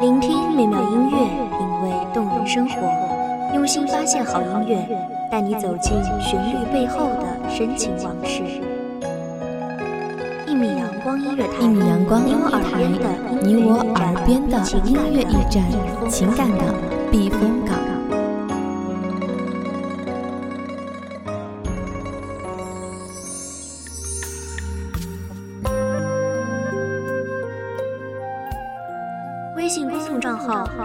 聆听美妙音乐，品味动人生活，用心发现好音乐，带你走进旋律背后的深情往事。一米阳光音乐台，一米阳光音乐台，你我耳边的音乐驿站，情感的避风港。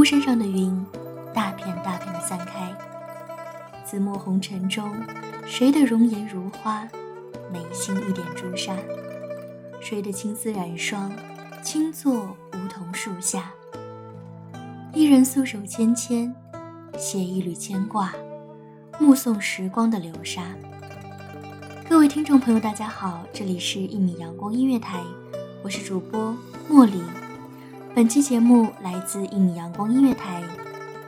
孤山上的云大片大片的散开。紫陌红尘中，谁的容颜如花，眉心一点朱砂？谁的青丝染霜，轻坐梧桐树下？一人素手纤纤，写一缕牵挂，目送时光的流沙。各位听众朋友，大家好，这里是一米阳光音乐台，我是主播茉莉。本期节目来自一米阳光音乐台，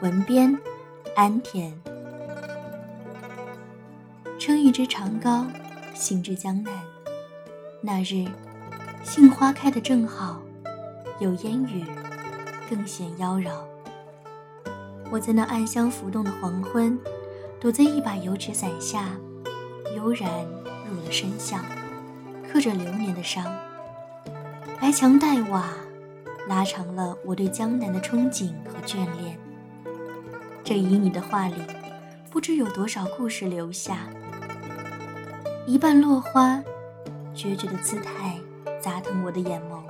文编安田。撑一支长篙，行至江南。那日，杏花开得正好，有烟雨，更显妖娆。我在那暗香浮动的黄昏，躲在一把油纸伞下，悠然入了深巷，刻着流年的伤。白墙黛瓦。拉长了我对江南的憧憬和眷恋。这旖旎的画里，不知有多少故事留下。一半落花，决绝的姿态砸疼我的眼眸。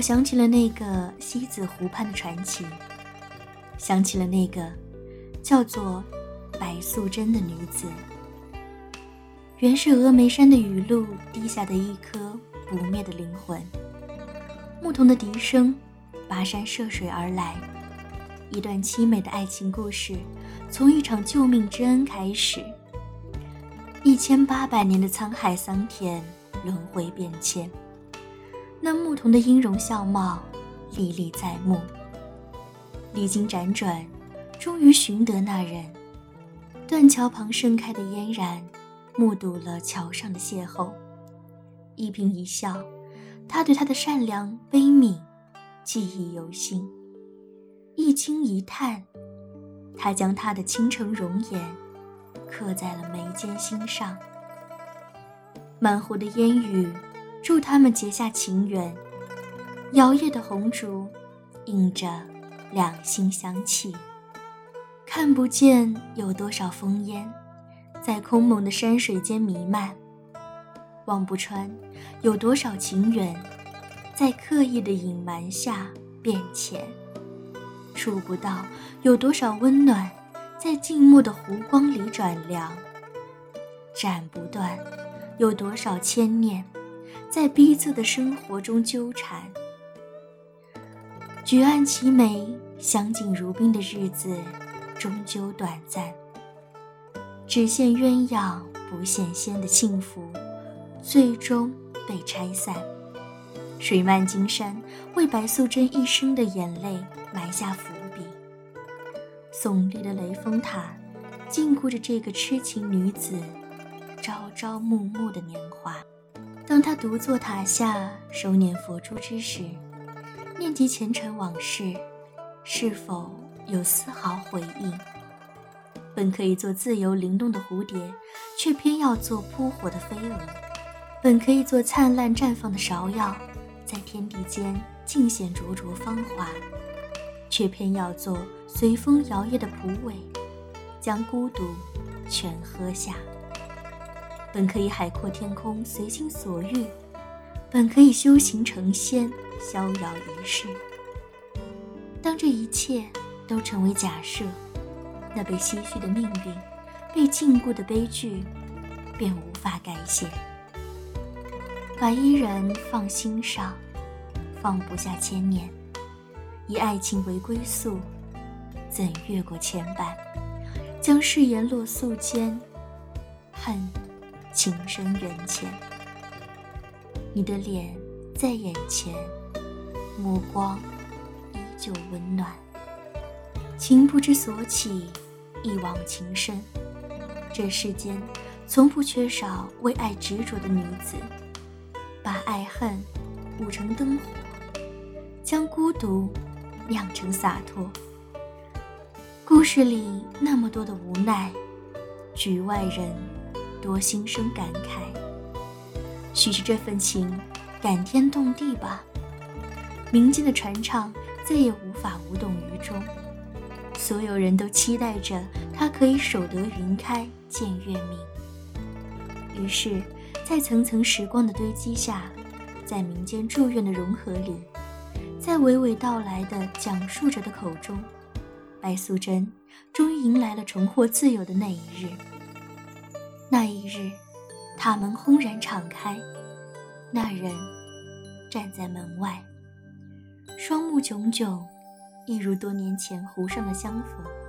我想起了那个西子湖畔的传奇，想起了那个叫做白素贞的女子。原是峨眉山的雨露滴下的一颗不灭的灵魂。牧童的笛声，跋山涉水而来，一段凄美的爱情故事，从一场救命之恩开始。一千八百年的沧海桑田，轮回变迁。那牧童的音容笑貌历历在目，历经辗转，终于寻得那人。断桥旁盛开的嫣然，目睹了桥上的邂逅，一颦一笑，他对她的善良悲悯记忆犹新；一惊一叹，他将她的倾城容颜刻在了眉间心上。满湖的烟雨。祝他们结下情缘，摇曳的红烛映着两心相契。看不见有多少烽烟，在空蒙的山水间弥漫；望不穿有多少情缘，在刻意的隐瞒下变浅；触不到有多少温暖，在静默的湖光里转凉；斩不断有多少牵念。在逼仄的生活中纠缠，举案齐眉，相敬如宾的日子终究短暂。只羡鸳鸯不羡仙的幸福，最终被拆散。水漫金山，为白素贞一生的眼泪埋下伏笔。耸立的雷峰塔，禁锢着这个痴情女子朝朝暮暮的年华。当他独坐塔下，手捻佛珠之时，念及前尘往事，是否有丝毫回应？本可以做自由灵动的蝴蝶，却偏要做扑火的飞蛾；本可以做灿烂绽放的芍药，在天地间尽显灼灼芳华，却偏要做随风摇曳的蒲苇，将孤独全喝下。本可以海阔天空，随心所欲；本可以修行成仙，逍遥一世。当这一切都成为假设。那被唏嘘的命运，被禁锢的悲剧，便无法改写。把伊人放心上，放不下千年。以爱情为归宿，怎越过牵绊？将誓言落素笺，恨情深缘浅。你的脸在眼前，目光依旧温暖。情不知所起，一往情深。这世间从不缺少为爱执着的女子，把爱恨舞成灯火，将孤独酿成洒脱。故事里那么多的无奈，局外人多心生感慨。许是这份情感天动地吧，民间的传唱再也无法无动于衷。所有人都期待着他可以守得云开见月明。于是，在层层时光的堆积下，在民间祝愿的融合里，在娓娓道来的讲述者的口中，白素贞终于迎来了重获自由的那一日。那一日，塔门轰然敞开，那人站在门外，双目炯炯。一如多年前湖上的相逢。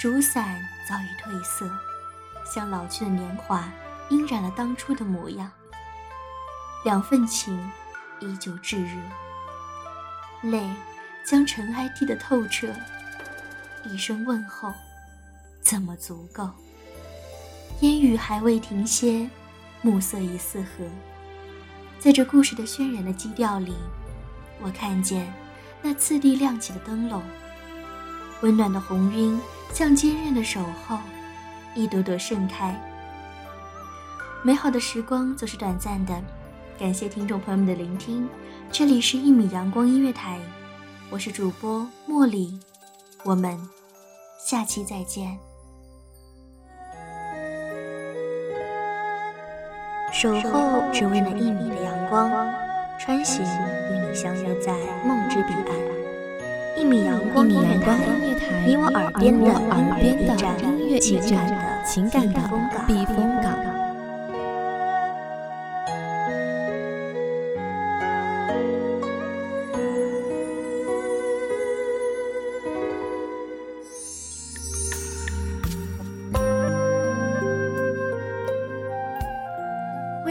竹伞早已褪色，像老去的年华，晕染了当初的模样。两份情依旧炙热，泪将尘埃滴得透彻。一声问候，怎么足够？烟雨还未停歇，暮色已四合。在这故事的渲染的基调里，我看见那次第亮起的灯笼，温暖的红晕。像坚韧的守候，一朵朵盛开。美好的时光总是短暂的，感谢听众朋友们的聆听。这里是《一米阳光音乐台》，我是主播茉莉，我们下期再见。守候只为那一米的阳光，穿行与你相约在梦之彼岸。一米阳光音乐台，你我耳边的音乐驿站，情感的避风港。